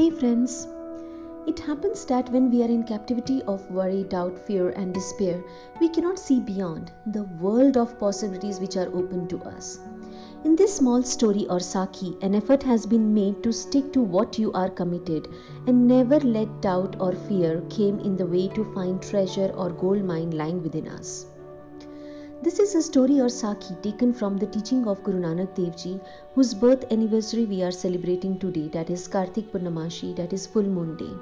Hey friends, it happens that when we are in captivity of worry, doubt, fear, and despair, we cannot see beyond the world of possibilities which are open to us. In this small story or Sakhi, an effort has been made to stick to what you are committed and never let doubt or fear came in the way to find treasure or gold mine lying within us. This is a story or Sakhi taken from the teaching of Guru Nanak Dev Ji, whose birth anniversary we are celebrating today, that is Kartik Purnamashi, that is full moon day.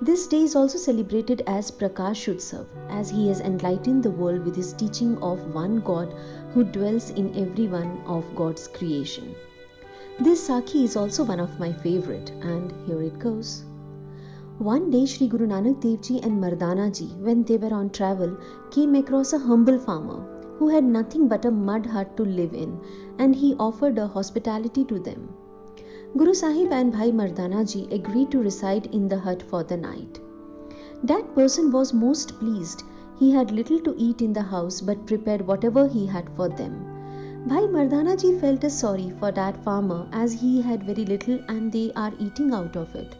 This day is also celebrated as Prakash Utsav, as he has enlightened the world with his teaching of one God who dwells in every one of God's creation. This Sakhi is also one of my favorite, and here it goes. One day, Sri Guru Nanak Dev Ji and Mardana Ji, when they were on travel, came across a humble farmer who had nothing but a mud hut to live in, and he offered a hospitality to them. Guru Sahib and Bhai Mardana Ji agreed to reside in the hut for the night. That person was most pleased. He had little to eat in the house but prepared whatever he had for them. Bhai Mardana Ji felt sorry for that farmer as he had very little and they are eating out of it.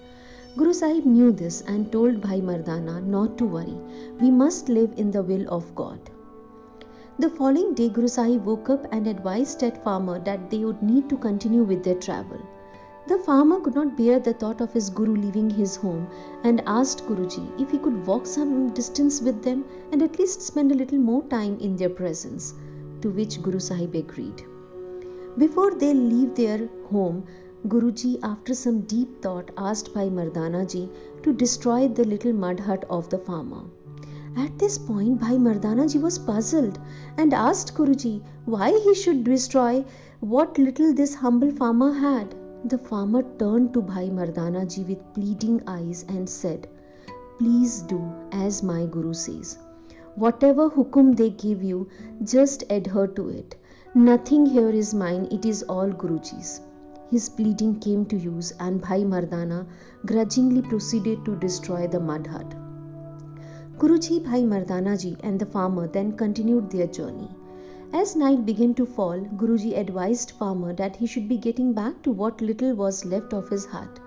Guru Sahib knew this and told Bhai Mardana not to worry. We must live in the will of God. The following day, Guru Sahib woke up and advised that farmer that they would need to continue with their travel. The farmer could not bear the thought of his Guru leaving his home and asked Guruji if he could walk some distance with them and at least spend a little more time in their presence, to which Guru Sahib agreed. Before they leave their home, Guruji, after some deep thought, asked Bhai Mardana ji to destroy the little mud hut of the farmer. At this point, Bhai Mardana ji was puzzled and asked Guruji why he should destroy what little this humble farmer had. The farmer turned to Bhai Mardana ji with pleading eyes and said, Please do as my Guru says. Whatever hukum they give you, just adhere to it. Nothing here is mine, it is all Guruji's. His pleading came to use, and Bhai Mardana grudgingly proceeded to destroy the mud hut. Guruji, Bhai Mardana ji, and the farmer then continued their journey. As night began to fall, Guruji advised farmer that he should be getting back to what little was left of his hut.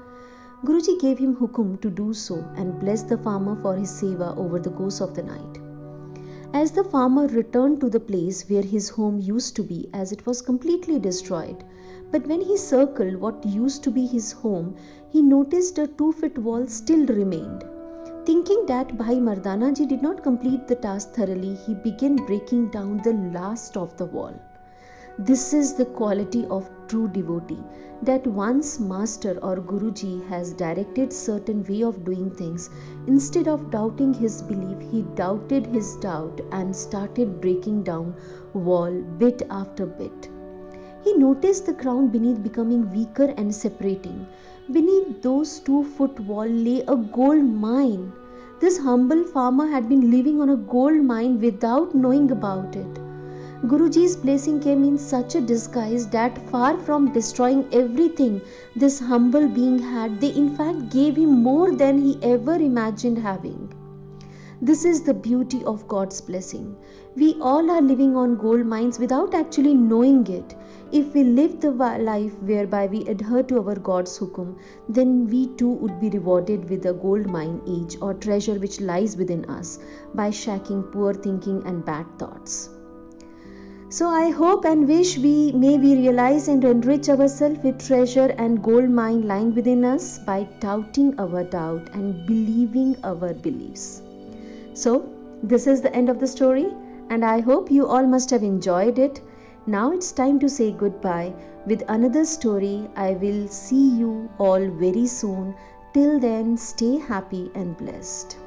Guruji gave him hukum to do so and blessed the farmer for his seva over the course of the night. As the farmer returned to the place where his home used to be, as it was completely destroyed, but when he circled what used to be his home, he noticed a two foot wall still remained. Thinking that Bhai Mardana ji did not complete the task thoroughly, he began breaking down the last of the wall. This is the quality of true devotee that once master or guruji has directed certain way of doing things instead of doubting his belief he doubted his doubt and started breaking down wall bit after bit he noticed the ground beneath becoming weaker and separating. Beneath those two foot wall lay a gold mine. This humble farmer had been living on a gold mine without knowing about it. Guruji's blessing came in such a disguise that far from destroying everything this humble being had, they in fact gave him more than he ever imagined having. This is the beauty of God's blessing. We all are living on gold mines without actually knowing it. If we live the life whereby we adhere to our God's hukum, then we too would be rewarded with a gold mine age or treasure which lies within us by shacking poor thinking and bad thoughts. So I hope and wish we may we realize and enrich ourselves with treasure and gold mine lying within us by doubting our doubt and believing our beliefs. So, this is the end of the story, and I hope you all must have enjoyed it. Now it's time to say goodbye. With another story, I will see you all very soon. Till then, stay happy and blessed.